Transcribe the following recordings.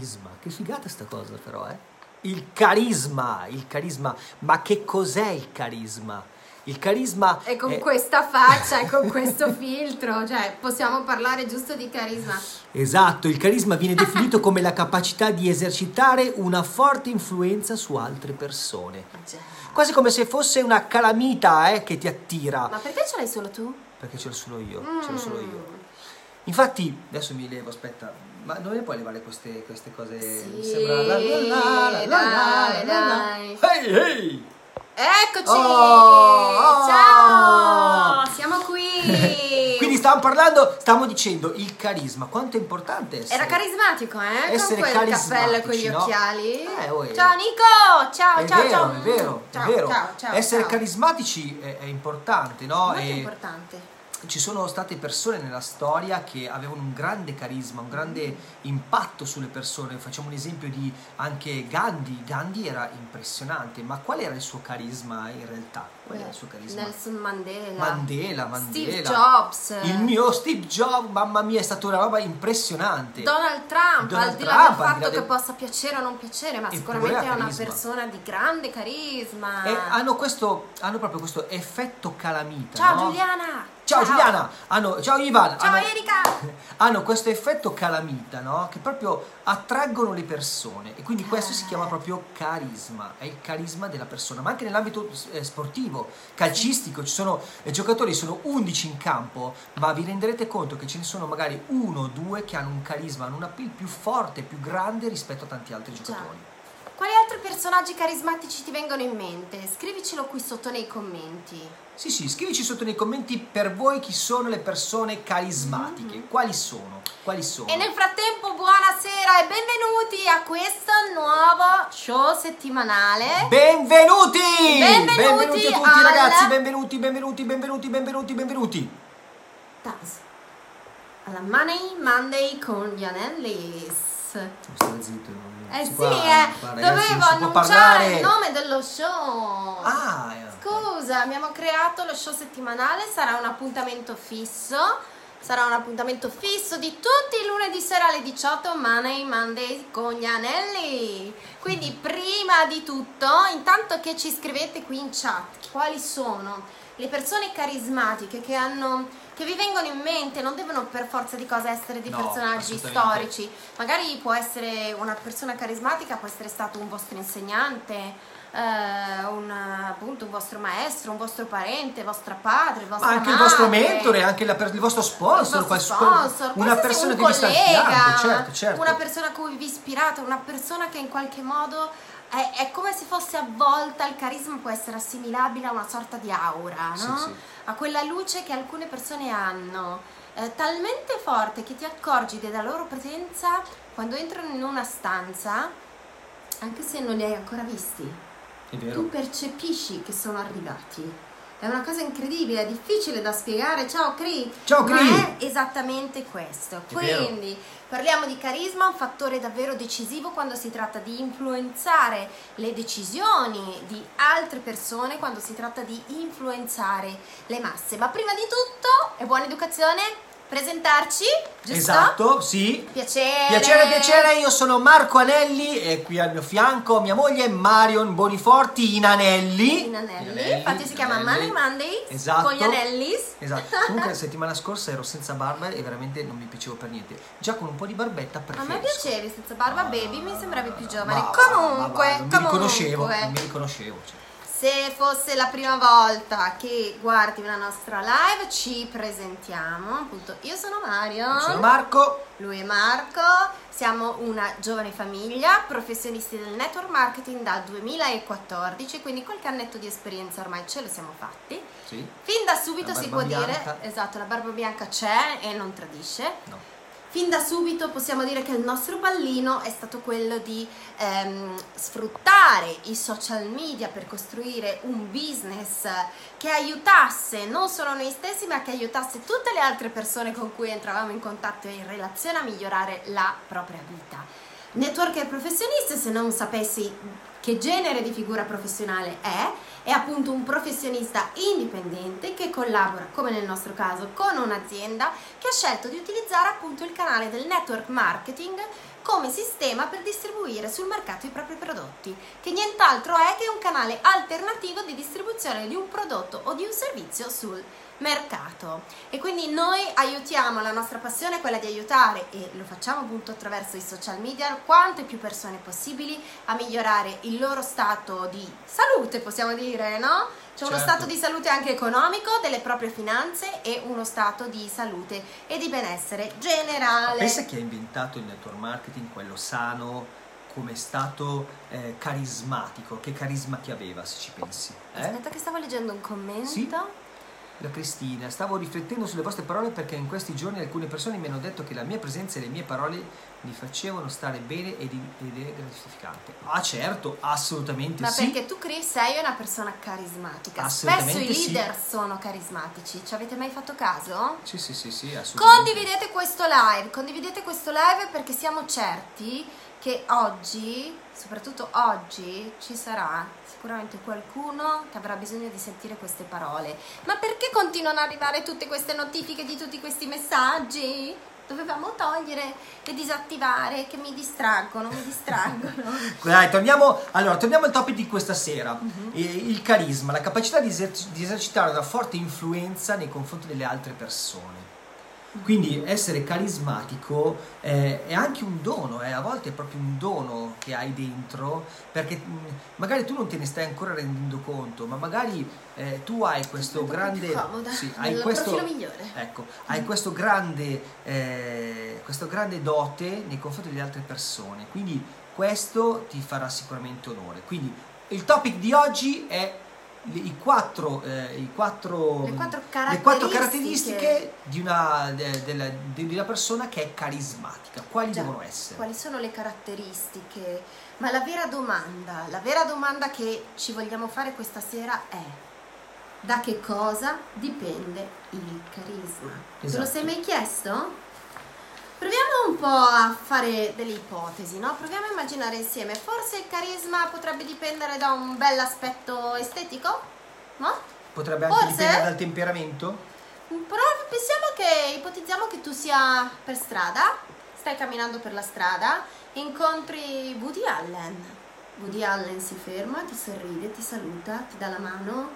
carisma. Che figata sta cosa però, eh? Il carisma, il carisma. Ma che cos'è il carisma? Il carisma E con è- questa faccia e con questo filtro, cioè possiamo parlare giusto di carisma. Esatto, il carisma viene definito come la capacità di esercitare una forte influenza su altre persone. Quasi come se fosse una calamita eh, che ti attira. Ma perché ce l'hai solo tu? Perché ce l'ho solo io, ce l'ho solo Mm. io. Infatti, adesso mi levo, aspetta, ma ne puoi levare queste, queste cose? Mi Sì, sembra la la la la la la. Ehi, ehi! Eccoci! Oh, Ciao! oh. Siamo qui! Quindi stavamo parlando, stavamo dicendo il carisma, quanto è importante essere. Era carismatico, eh? Essere con quel cappello e gli no? occhiali. Eh, oh, eh. Ciao Nico! Ciao, È ciao, vero, ciao. è vero, ciao, è vero. Ciao, ciao, Essere ciao. carismatici è, è importante, no? Molto E importante. Ci sono state persone nella storia che avevano un grande carisma, un grande impatto sulle persone. Facciamo un esempio di anche Gandhi. Gandhi era impressionante, ma qual era il suo carisma in realtà? Qual era il suo carisma? Nelson Mandela. Mandela, Mandela. Steve Jobs. Il mio Steve Jobs, mamma mia, è stata una roba impressionante. Donald Trump, Donald al di là Trump, del fatto del- che possa piacere o non piacere, ma Eppure sicuramente è una persona di grande carisma. E hanno, questo, hanno proprio questo effetto calamita. Ciao no? Giuliana! Ciao, Giuliana! Hanno, ciao Ivan! Ciao hanno, Erika! hanno questo effetto calamita, no? Che proprio attraggono le persone e quindi questo si Eh. chiama proprio carisma, è il carisma della persona, ma anche nell'ambito eh, sportivo, calcistico, ci sono eh, giocatori, sono 11 in campo, ma vi renderete conto che ce ne sono magari uno o due che hanno un carisma, hanno un appeal più forte, più grande rispetto a tanti altri giocatori. Quali altri personaggi carismatici ti vengono in mente? Scrivicelo qui sotto nei commenti. Sì, sì, scrivici sotto nei commenti per voi chi sono le persone carismatiche, quali sono? Quali sono? E nel frattempo buonasera e benvenuti a questo nuovo show settimanale. Benvenuti! Benvenuti a tutti alla- ragazzi, benvenuti, benvenuti, benvenuti, benvenuti, benvenuti. Dance. Alla Money Monday con gli Anellis. Stare zitto, non Eh si sì, può- eh, ragazzi, dovevo annunciare parlare. il nome dello show. Ah, eh, Scusa, abbiamo creato lo show settimanale, sarà un appuntamento fisso. Sarà un appuntamento fisso di tutti i lunedì sera alle 18 Money Monday con gli anelli. Quindi prima di tutto, intanto che ci scrivete qui in chat, quali sono le persone carismatiche che hanno che vi vengono in mente, non devono per forza di cosa essere dei No, personaggi storici. Magari può essere una persona carismatica, può essere stato un vostro insegnante, eh, un, appunto un vostro maestro, un vostro parente, vostro padre, vostra Ma anche il vostro madre. mentore, anche la il vostro sponsor, Il vostro sponsor, una persona un che vi sta collega, certo, certo. una persona a cui vi ispirate, una persona che in qualche modo è, è come se fosse avvolta, il carisma può essere assimilabile a una sorta di aura, Sì, no? sì. A quella luce che alcune persone hanno, eh, talmente forte che ti accorgi della loro presenza quando entrano in una stanza, anche se non li hai ancora visti tu percepisci che sono arrivati. È una cosa incredibile, è difficile da spiegare. Ciao Cri! Ciao, Ma Cri! è esattamente questo. È vero. Quindi parliamo di carisma, un fattore davvero decisivo quando si tratta di influenzare le decisioni di altre persone, quando si tratta di influenzare le masse. Ma prima di tutto, è buona educazione presentarci, giusto? Esatto, sì. Piacere. Piacere, piacere, io sono Marco Anelli e qui al mio fianco mia moglie Marion Boniforti in anelli. In anelli, In anelli, infatti si chiama. Money Monday Esatto. con gli anellis. Esatto. Comunque la settimana scorsa ero senza barba e veramente non mi piacevo per niente. Già con un po' di barbetta A preferisco. me piacevi senza barba, baby, mi sembravi più giovane. ma- comunque, ma- ma- non mi comunque, riconoscevo, non mi riconoscevo. cioè. Se fosse la prima volta che guardi una nostra live, ci presentiamo. Appunto, io sono Mario. Sono Marco. Lui è Marco, siamo una giovane famiglia, professionisti del network marketing dal 2014, quindi qualche annetto di esperienza ormai ce lo siamo fatti. Sì. Fin da subito si può bianca. dire, esatto, la barba bianca c'è e non tradisce. No. Fin da subito possiamo dire che il nostro pallino è stato quello di ehm, sfruttare i social media per costruire un business che aiutasse non solo noi stessi, ma che aiutasse tutte le altre persone con cui entravamo in contatto e in relazione a migliorare la propria vita. Networker professionista, se non sapessi che genere di figura professionale è, è appunto un professionista indipendente che collabora, come nel nostro caso, con un'azienda che ha scelto di utilizzare appunto il canale del network marketing come sistema per distribuire sul mercato i propri prodotti, che nient'altro è che un canale alternativo di distribuzione di un prodotto o di un servizio sul mercato mercato e quindi noi aiutiamo la nostra passione è quella di aiutare e lo facciamo appunto attraverso i social media quante più persone possibili a migliorare il loro stato di salute possiamo dire no? C'è certo. uno stato di salute anche economico delle proprie finanze e uno stato di salute e di benessere generale. Pensa chi ha inventato il network marketing, quello sano, come stato eh, carismatico, che carisma ti aveva se ci pensi. Eh? Aspetta che stavo leggendo un commento. Sì? Da Cristina. Stavo riflettendo sulle vostre parole perché in questi giorni alcune persone mi hanno detto che la mia presenza e le mie parole mi facevano stare bene ed, ed è gratificante. Ah certo, assolutamente Ma sì. Ma perché tu Chris sei una persona carismatica. Spesso i leader sì. sono carismatici. Ci avete mai fatto caso? Sì, sì, sì, sì, assolutamente. Condividete questo live, condividete questo live perché siamo certi che oggi, soprattutto oggi, ci sarà sicuramente qualcuno che avrà bisogno di sentire queste parole. Ma perché continuano ad arrivare tutte queste notifiche di tutti questi messaggi? Dovevamo togliere e disattivare che mi distraggono, mi distraggono. Dai, torniamo, allora, torniamo al topic di questa sera. Uh-huh. Il carisma, la capacità di, eser- di esercitare una forte influenza nei confronti delle altre persone. Quindi essere carismatico eh, è anche un dono, eh, a volte è proprio un dono che hai dentro, perché mh, mm, magari tu non te ne stai ancora rendendo conto, ma magari eh, tu hai questo grande... Comoda, sì, hai questo, ecco, hai questo grande, eh, questo grande dote nei confronti delle altre persone, quindi questo ti farà sicuramente onore. Quindi il topic di oggi è i quattro, eh, i quattro, le, quattro le, quattro caratteristiche di una, de, de, de, di una, persona che è carismatica. Quali Già, devono essere? Quali sono le caratteristiche? Ma la vera domanda, la vera domanda che ci vogliamo fare questa sera è da che cosa dipende il carisma? Esatto. Te lo sei mai chiesto? Proviamo un po' a fare delle ipotesi, no? Proviamo a immaginare insieme. Forse il carisma potrebbe dipendere da un bel aspetto estetico? No? Potrebbe anche Forse? dipendere dal temperamento? Però pensiamo che, ipotizziamo che tu sia per strada, stai camminando per la strada, incontri Woody Allen. Woody Allen si ferma, ti sorride, ti saluta, ti dà la mano.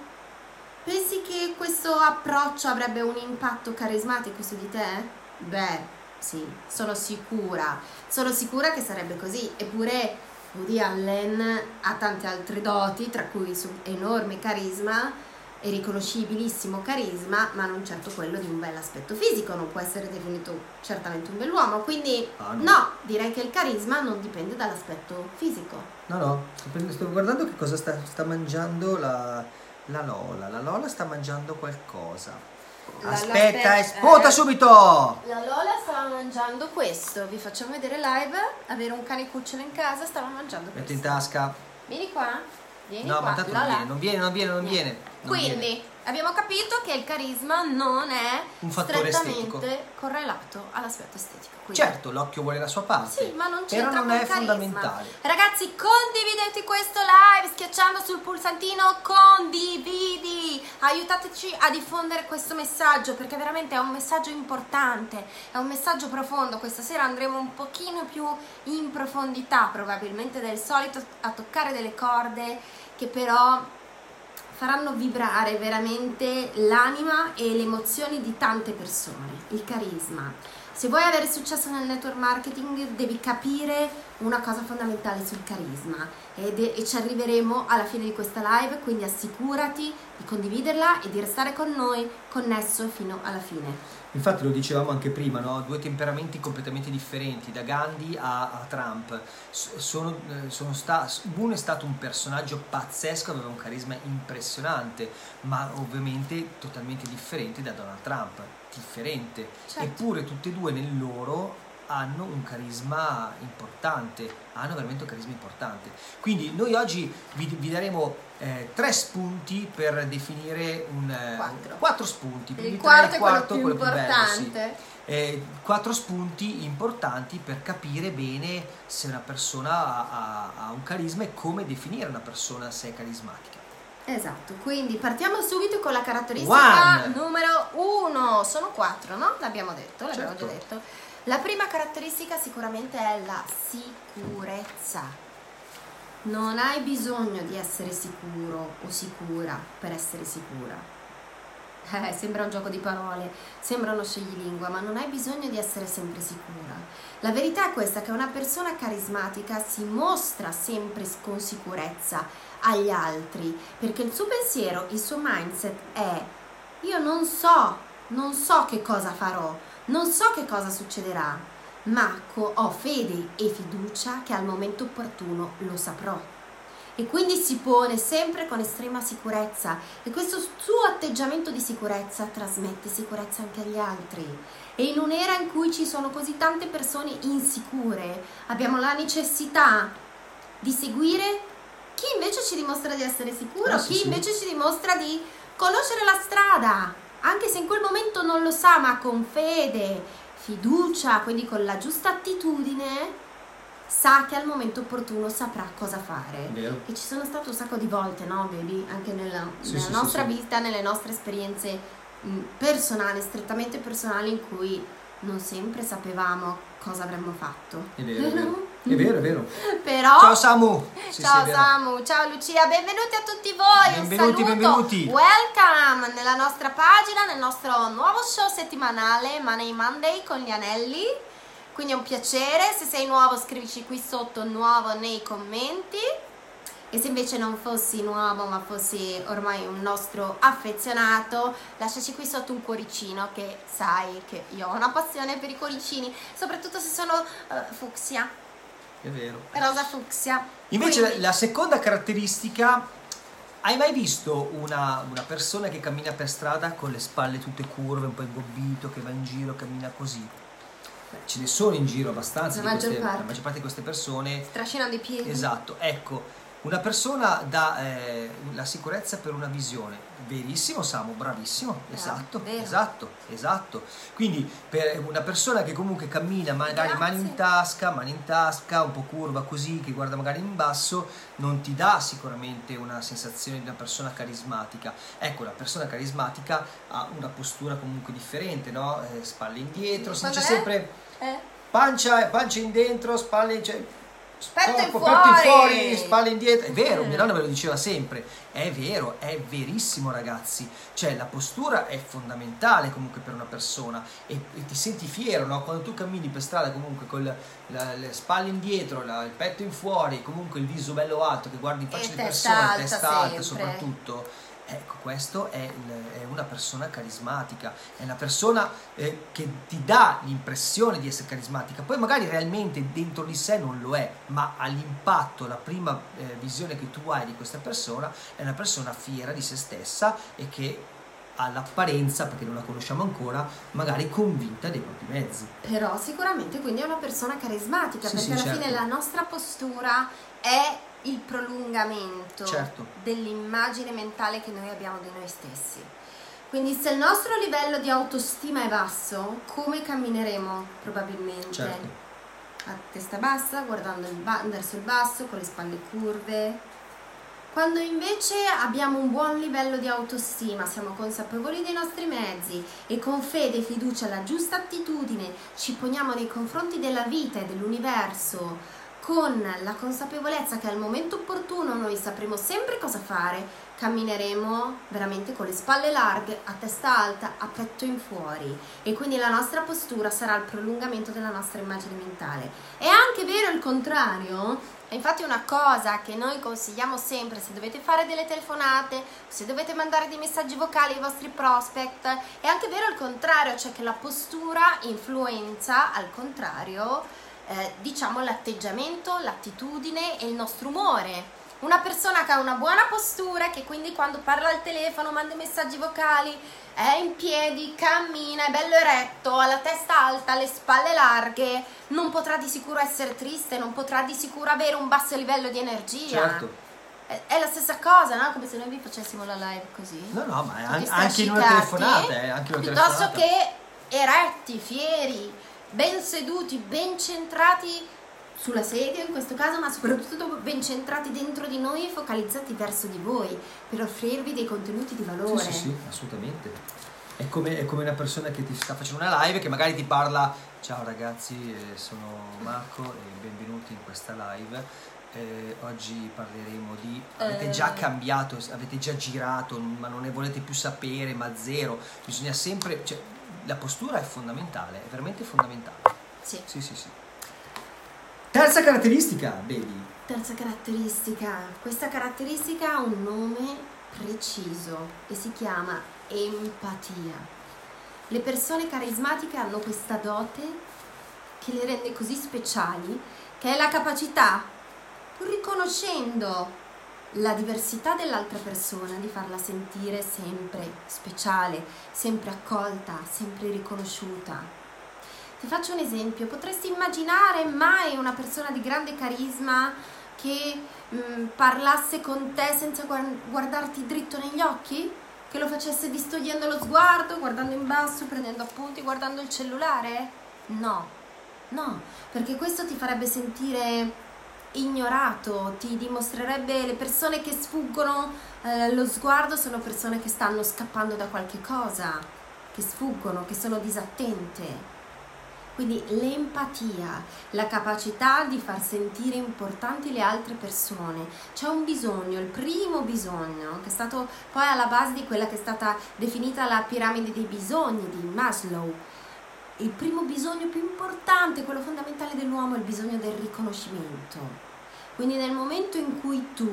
Pensi che questo approccio avrebbe un impatto carismatico su di te? Beh, sì, sono sicura, sono sicura che sarebbe così, eppure Woody Allen ha tante altre doti, tra cui un enorme carisma e riconoscibilissimo carisma, ma non certo quello di un bel aspetto fisico, non può essere definito certamente un bell'uomo, quindi ah, no. no. direi che il carisma non dipende dall'aspetto fisico. No, no, sto guardando che cosa sta, sta mangiando la, la Lola, la Lola sta mangiando qualcosa. Aspetta, sputa eh, subito! La Lola stava mangiando questo. Vi facciamo vedere live. Avere un cane cucciolo in casa, stava mangiando questo. Metti in tasca. Vieni qua. Vieni no, qua. ma tanto non viene, non viene, non viene, non viene. Non Quindi, viene. abbiamo capito che il carisma non è un fattore estetico. correlato all'aspetto estetico. Quindi. Certo, l'occhio vuole la sua parte. Sì, ma non c'entra però non è carisma. fondamentale. Ragazzi, condividete questo live schiacciando sul pulsantino condividi. Aiutateci a diffondere questo messaggio perché veramente è un messaggio importante, è un messaggio profondo. Questa sera andremo un pochino più in profondità, probabilmente del solito, a toccare delle corde che però faranno vibrare veramente l'anima e le emozioni di tante persone, il carisma. Se vuoi avere successo nel network marketing devi capire una cosa fondamentale sul carisma ed, e ci arriveremo alla fine di questa live, quindi assicurati di condividerla e di restare con noi connesso fino alla fine. Infatti lo dicevamo anche prima, no? due temperamenti completamente differenti, da Gandhi a, a Trump. Sono, eh, sono sta, uno è stato un personaggio pazzesco, aveva un carisma impressionante, ma ovviamente totalmente differente da Donald Trump, differente. Certo. Eppure tutti e due nel loro hanno un carisma importante, hanno veramente un carisma importante. Quindi noi oggi vi, vi daremo eh, tre spunti per definire un... Eh, Quattro. quattro spunti. Il Il quarto è quello quarto, più quello bello, sì. importante. Eh, quattro spunti importanti per capire bene se una persona ha, ha- ha un carisma e come definire una persona se è carismatica. Esatto, quindi partiamo subito con la caratteristica One. numero uno. Sono quattro, no? L'abbiamo detto, l'abbiamo Certo. già detto. La prima caratteristica sicuramente è la sicurezza. Non hai bisogno di essere sicuro o sicura per essere sicura. Eh, sembra un gioco di parole, sembra uno sceglilingua, ma non hai bisogno di essere sempre sicura. La verità è questa, che una persona carismatica si mostra sempre con sicurezza agli altri, perché il suo pensiero, il suo mindset è io non so, non so che cosa farò, non so che cosa succederà, ma co- ho fede e fiducia che al momento opportuno lo saprò. E quindi si pone sempre con estrema sicurezza e questo suo atteggiamento di sicurezza trasmette sicurezza anche agli altri. E in un'era in cui ci sono così tante persone insicure, abbiamo la necessità di seguire chi invece ci dimostra di essere sicuro, Ah, sì, chi sì. invece ci dimostra di conoscere la strada, anche se in quel momento non lo sa, ma con fede, fiducia, quindi con la giusta attitudine, sa che al momento opportuno saprà cosa fare. Vero? E ci sono state un sacco di volte, no, baby? Anche nella, Sì, nella sì, nostra sì, sì. vita, nelle nostre esperienze mh, personali, strettamente personali, in cui non sempre sapevamo cosa avremmo fatto. È vero, è vero. È vero, è vero. Però. Ciao Samu! Sì, sì, ciao vero. Samu, ciao Lucia, benvenuti a tutti voi. Benvenuti, un saluto. benvenuti. Welcome nella nostra pagina, nel nostro nuovo show settimanale Money Monday con gli anelli. Quindi è un piacere, se sei nuovo scrivici qui sotto nuovo nei commenti. E se invece non fossi nuovo ma fossi ormai un nostro affezionato, lasciaci qui sotto un cuoricino che sai che io ho una passione per i cuoricini, soprattutto se sono eh, fucsia, È vero. rosa fucsia. Invece Quindi- la seconda caratteristica, hai mai visto una, una persona che cammina per strada con le spalle tutte curve, un po' imbobbito, che va in giro, cammina così? Beh, ce ne sono in giro abbastanza, La maggior queste- parte. la maggior parte di queste persone. trascinando i piedi. Esatto, ecco, una persona dà eh, la sicurezza per una visione. Verissimo Samu, bravissimo, Bravo, esatto, vero. esatto, esatto. Quindi per una persona che comunque cammina magari Grazie. mani in tasca, mani in tasca, un po' curva così, che guarda magari in basso, non ti dà sicuramente una sensazione di una persona carismatica. Ecco, la persona carismatica ha una postura comunque differente, no? Eh, spalle indietro, si dice sempre Eh? pancia, pancia in dentro, spalle cioè, Petto in corpo, fuori. fuori, spalle indietro. È vero, Eh. mia nonna me lo diceva sempre. È vero, è verissimo, ragazzi. Cioè, la postura è fondamentale comunque per una persona e, e ti senti fiero, no? Quando tu cammini per strada comunque con la- la- le spalle indietro, la- il petto in fuori, comunque il viso bello alto, che guardi in faccia E le persone, alta testa alta soprattutto. Ecco, questo è, il- è una persona carismatica, è una persona eh, che ti dà l'impressione di essere carismatica, poi magari realmente dentro di sé non lo è, ma all'impatto, la prima eh, visione che tu hai di questa persona è una persona fiera di se stessa e che all'apparenza, perché non la conosciamo ancora, magari convinta dei propri mezzi. Però sicuramente quindi è una persona carismatica, Sì, perché sì, alla certo. fine la nostra postura è il prolungamento Certo. dell'immagine mentale che noi abbiamo di noi stessi. Quindi se il nostro livello di autostima è basso, come cammineremo probabilmente? Certo. A testa bassa, guardando il ba- verso il basso, con le spalle curve. Quando invece abbiamo un buon livello di autostima, siamo consapevoli dei nostri mezzi e con fede e fiducia la giusta attitudine ci poniamo nei confronti della vita e dell'universo con la consapevolezza che al momento opportuno noi sapremo sempre cosa fare, cammineremo veramente con le spalle larghe, a testa alta, a petto in fuori e quindi la nostra postura sarà il prolungamento della nostra immagine mentale. È anche vero il contrario, infatti una cosa che noi consigliamo sempre se dovete fare delle telefonate, se dovete mandare dei messaggi vocali ai vostri prospect, è anche vero il contrario, cioè che la postura influenza al contrario, eh, diciamo, l'atteggiamento, l'attitudine e il nostro umore. Una persona che ha una buona postura, che quindi quando parla al telefono, manda messaggi vocali, è in piedi, cammina, è bello eretto, ha la testa alta, le spalle larghe, non potrà di sicuro essere triste, non potrà di sicuro avere un basso livello di energia. Certo. È, la stessa cosa, no? Come se noi vi facessimo la live così. No, no, ma an- anche in una telefonata, eh, anche in una Piuttosto telefonata. che eretti, fieri, ben seduti, ben centrati sulla sedia in questo caso, ma soprattutto ben centrati dentro di noi e focalizzati verso di voi per offrirvi dei contenuti di valore. Sì, sì, sì, assolutamente. È come, è come una persona che ti sta facendo una live che magari ti parla ciao ragazzi, eh, sono Marco e benvenuti in questa live. Eh, oggi parleremo di... Avete Eh. già cambiato, avete già girato, ma non ne volete più sapere, ma zero. Bisogna sempre... Cioè, la postura è fondamentale, è veramente fondamentale. Sì. Sì, sì, sì. Terza caratteristica, baby. Terza caratteristica. Questa caratteristica ha un nome preciso e si chiama empatia. Le persone carismatiche hanno questa dote che le rende così speciali, che è la capacità, pur riconoscendo la diversità dell'altra persona, di farla sentire sempre speciale, sempre accolta, sempre riconosciuta. Ti faccio un esempio, potresti immaginare mai una persona di grande carisma che mm, parlasse con te senza guar- guardarti dritto negli occhi? Che lo facesse distogliendo lo sguardo, guardando in basso, prendendo appunti, guardando il cellulare? No, no, perché questo ti farebbe sentire ignorato, ti dimostrerebbe le persone che sfuggono eh, lo sguardo sono persone che stanno scappando da qualche cosa, che sfuggono, che sono disattente. Quindi l'empatia, la capacità di far sentire importanti le altre persone. C'è un bisogno, il primo bisogno, che è stato poi alla base di quella che è stata definita la piramide dei bisogni di Maslow. Il primo bisogno più importante, quello fondamentale dell'uomo, è il bisogno del riconoscimento. Quindi nel momento in cui tu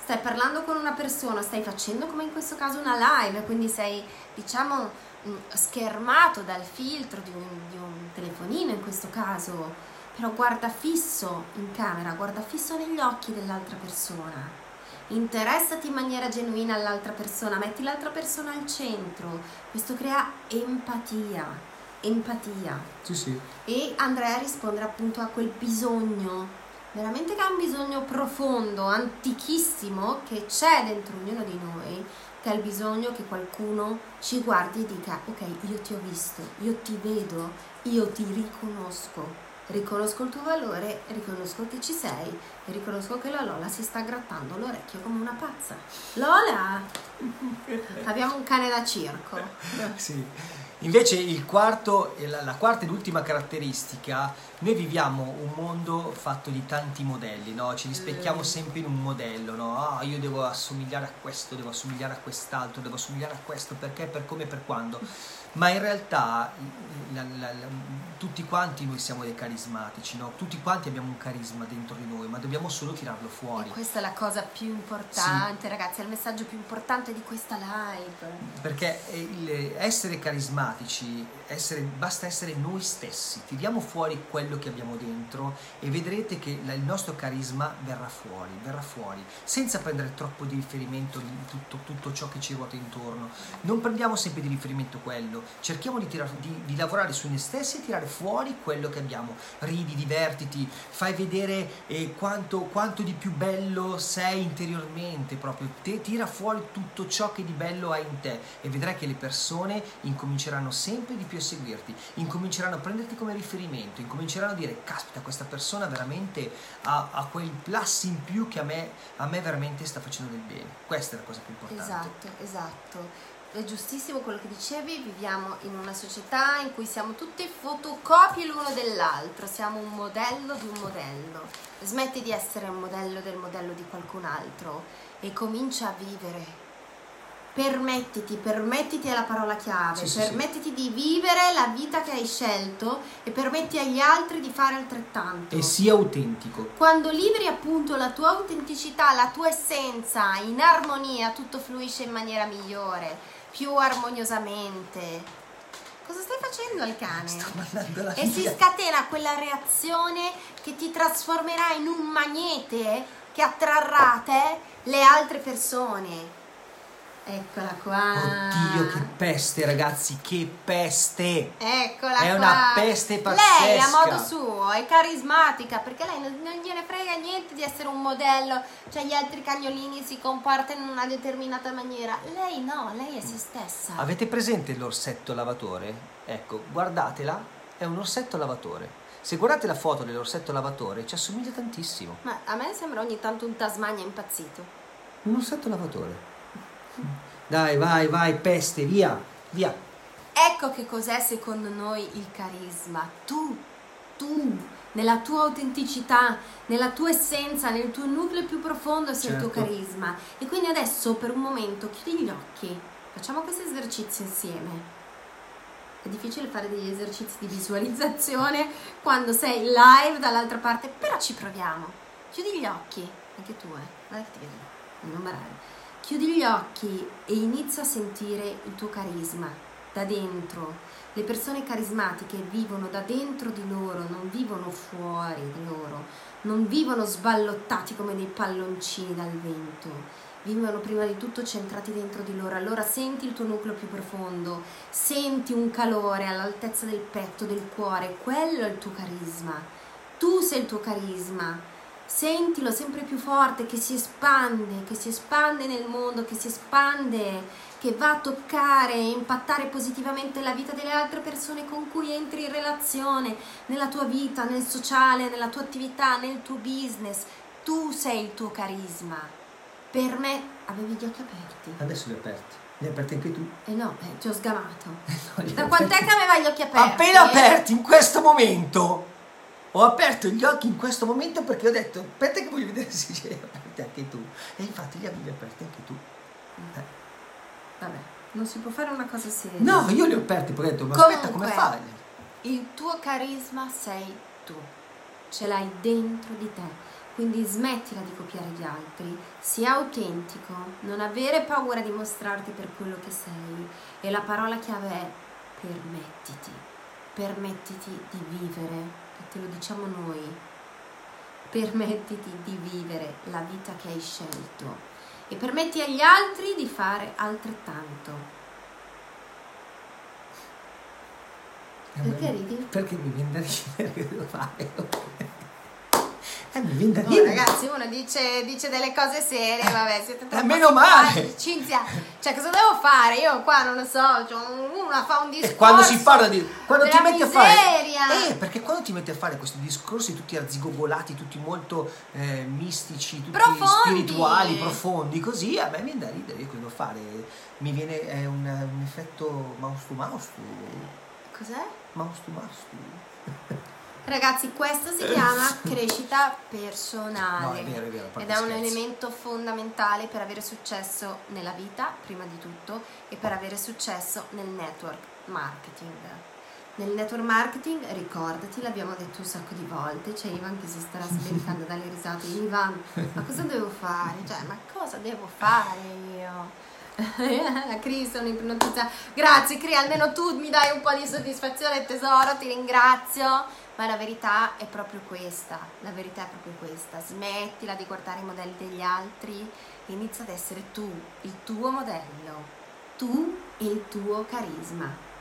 stai parlando con una persona, stai facendo come in questo caso una live, quindi sei diciamo mh, schermato dal filtro di un, di un telefonino in questo caso, però guarda fisso in camera, guarda fisso negli occhi dell'altra persona. Interessati in maniera genuina all'altra persona, metti l'altra persona al centro. Questo crea empatia, empatia. Sì, sì. E andrei a rispondere appunto a quel bisogno, veramente che è un bisogno profondo, antichissimo, che c'è dentro ognuno di noi, che è il bisogno che qualcuno ci guardi e dica, ok, io ti ho visto, io ti vedo, io ti riconosco. Riconosco il tuo valore, riconosco che ci sei e riconosco che la Lola si sta grattando l'orecchio come una pazza. Lola! Abbiamo un cane da circo. Sì. Invece il quarto, la, la quarta ed ultima caratteristica, noi viviamo un mondo fatto di tanti modelli, no? ci rispecchiamo Mm. sempre in un modello, no? Ah, io devo assomigliare a questo, devo assomigliare a quest'altro, devo assomigliare a questo, perché, per come, per quando. Ma in realtà la- la- la- tutti quanti noi siamo dei carismatici, no? tutti quanti abbiamo un carisma dentro di noi, ma dobbiamo solo tirarlo fuori. E questa è la cosa più importante, ragazzi, è il messaggio più importante di questa live. Perché eh, il- essere carismatici, essere- basta essere noi stessi, tiriamo fuori quello che abbiamo dentro e vedrete che il nostro carisma verrà fuori, verrà fuori, senza prendere troppo di riferimento di tutto, tutto ciò che ci ruota intorno. Non prendiamo sempre di riferimento quello, cerchiamo di, tirar- di- di lavorare su noi stessi e tirare fuori quello che abbiamo. Ridi, divertiti, fai vedere eh, quanto, quanto di più bello sei interiormente, proprio te, tira fuori tutto ciò che di bello hai in te e vedrai che le persone incominceranno sempre di più a seguirti, incominceranno a prenderti come riferimento, incominceranno a dire caspita questa persona veramente ha, ha quel plus in più che a me, a me veramente sta facendo del bene. Questa è la cosa più importante. Esatto, esatto. È giustissimo quello che dicevi, viviamo in una società in cui siamo tutte fotocopie l'uno dell'altro, siamo un modello di un modello. Smetti di essere un modello del modello di qualcun altro e comincia a vivere. Permettiti, permettiti è la parola chiave, Sì, sì, permettiti di vivere la vita che hai scelto e permetti agli altri di fare altrettanto. E sia autentico. Quando liberi appunto la tua autenticità, la tua essenza in armonia, tutto fluisce in maniera migliore, più armoniosamente. Cosa stai facendo al cane? Sto mandando la E si via. scatena quella reazione che ti trasformerà in un magnete che attrarrà a te le altre persone. Eccola qua. Oddio, che peste, ragazzi, che peste! Eccola È qua. una peste Lei a pazzesca. modo suo è carismatica perché lei non, non gliene frega niente di essere un modello, cioè gli altri cagnolini si comportano in una determinata maniera. Lei no, lei è se stessa. Avete presente l'orsetto lavatore? Ecco, guardatela, è un orsetto lavatore. Se guardate la foto dell'orsetto lavatore, ci assomiglia tantissimo. Ma a me sembra ogni tanto un Tasmania impazzito. Un orsetto lavatore. Dai, vai, vai, peste, via, via. Ecco che cos'è secondo noi il carisma. Tu, tu, nella tua autenticità, nella tua essenza, nel tuo nucleo più profondo sei il tuo Certo. carisma. E quindi adesso per un momento chiudi gli occhi, facciamo questo esercizio insieme. È difficile fare degli esercizi di visualizzazione quando sei live dall'altra parte, però ci proviamo. Chiudi gli occhi, anche tu, eh. Guarda che ti vedo, non barare. Chiudi gli occhi e inizia a sentire il tuo carisma da dentro. Le persone carismatiche vivono da dentro di loro, non vivono fuori di loro, non vivono sballottati come dei palloncini dal vento. Vivono prima di tutto centrati dentro di loro. Allora senti il tuo nucleo più profondo, senti un calore all'altezza del petto, del cuore, quello è il tuo carisma. Tu sei il tuo carisma. Sentilo sempre più forte, che si espande, che si espande nel mondo, che si espande, che va a toccare e impattare positivamente la vita delle altre persone con cui entri in relazione, nella tua vita, nel sociale, nella tua attività, nel tuo business. Tu sei il tuo carisma. Per me avevi gli occhi aperti. Adesso li ho aperti. Li hai aperti anche tu? Eh no, eh, ti ho sgamato. No, Da quant'è che aveva gli occhi aperti? Appena aperti in questo momento. Ho aperto gli occhi in questo momento perché ho detto, aspetta che voglio vedere se ce li hai aperti anche tu. E infatti li avevi aperti anche tu. Eh. Vabbè, non si può fare una cosa seria. No, io li ho aperti, poi ho detto, ma aspetta, come Comunque, fai? Il tuo carisma sei tu, ce l'hai dentro di te. Quindi smettila di copiare gli altri, sii autentico, non avere paura di mostrarti per quello che sei. E la parola chiave è permettiti, permettiti di vivere, e te lo diciamo noi, permettiti di vivere la vita che hai scelto e permetti agli altri di fare altrettanto. Perché ridi? Perché mi viene da ridere che devo fare. Eh, mi viene da Oh, ragazzi, uno dice, dice delle cose serie, vabbè, siete troppo meno male. Cinzia, cioè cosa devo fare? Io qua non lo so, cioè, una fa un discorso. E quando si parla di quando ti metti a fare miseria. eh perché quando ti metti a fare questi discorsi tutti arzigogolati tutti molto eh, mistici tutti Profondi. spirituali profondi così a me viene da ridere io devo fare mi viene è un, un effetto mouse to mouse to Cos'è? mouse to mouse to Ragazzi, questo si chiama crescita personale. no è vero è vero Ed è un scherzi. elemento fondamentale per avere successo nella vita, prima di tutto, e per avere successo nel network marketing. Nel network marketing, ricordati, l'abbiamo detto un sacco di volte, c'è Ivan che si starà sbellicando dalle risate. Ivan, ma cosa devo fare? Cioè, ma cosa devo fare io? La Cris è un'ipnotizza. Grazie Cri, almeno tu mi dai un po' di soddisfazione tesoro, ti ringrazio. Ma la verità è proprio questa, la verità è proprio questa. Smettila di guardare i modelli degli altri e inizia ad essere tu, il tuo modello, tu e il tuo carisma.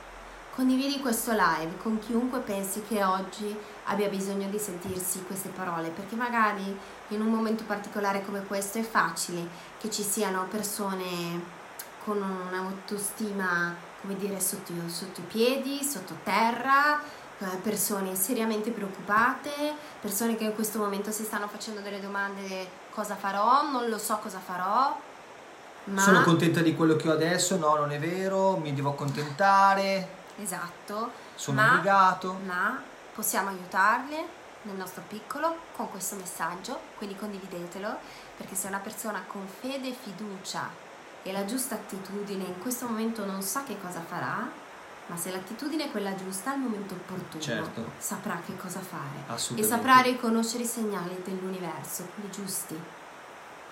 Condividi questo live con chiunque pensi che oggi abbia bisogno di sentirsi queste parole, perché magari in un momento particolare come questo è facile che ci siano persone con un'autostima, come dire, sotto, sotto i piedi, sottoterra, eh, persone seriamente preoccupate, persone che in questo momento si stanno facendo delle domande cosa farò, non lo so cosa farò, ma sono contenta di quello che ho adesso? No non è vero mi devo accontentare esatto, sono ma, obbligato ma possiamo aiutarle nel nostro piccolo con questo messaggio, quindi condividetelo, perché se una persona con fede e fiducia e la giusta attitudine in questo momento non sa che cosa farà, ma se l'attitudine è quella giusta al momento opportuno, Certo. saprà che cosa fare e saprà riconoscere i segnali dell'universo, quelli giusti.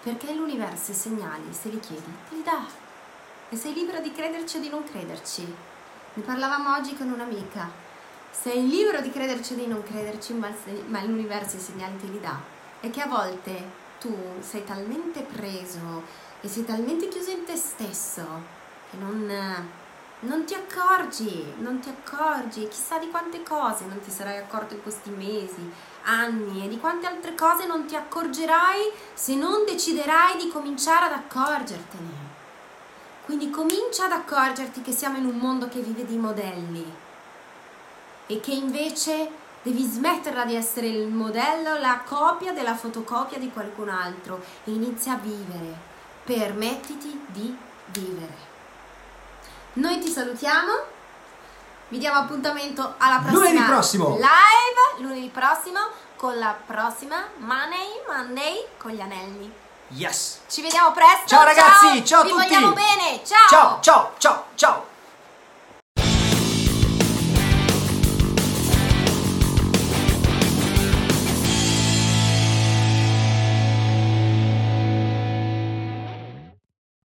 Perché l'universo i segnali, se li chiedi, te li dà. E sei libero di crederci o di non crederci. Ne parlavamo oggi con un'amica. Sei libero di crederci o di non crederci, ma, se- ma l'universo i segnali te li dà. E che a volte tu sei talmente preso e sei talmente chiuso in te stesso che non, non ti accorgi, non ti accorgi, chissà di quante cose non ti sarai accorto in questi mesi, anni e di quante altre cose non ti accorgerai se non deciderai di cominciare ad accorgertene. Quindi comincia ad accorgerti che siamo in un mondo che vive di modelli e che invece devi smetterla di essere il modello, la copia della fotocopia di qualcun altro e inizia a vivere. Permettiti di vivere. Noi ti salutiamo. Vi diamo appuntamento alla prossima Lunedì prossimo. live, lunedì prossimo, con la prossima Money Monday con gli anelli. Yes! Ci vediamo presto. Ciao ragazzi, ciao a Vi tutti. vogliamo bene. Ciao, ciao, ciao, ciao!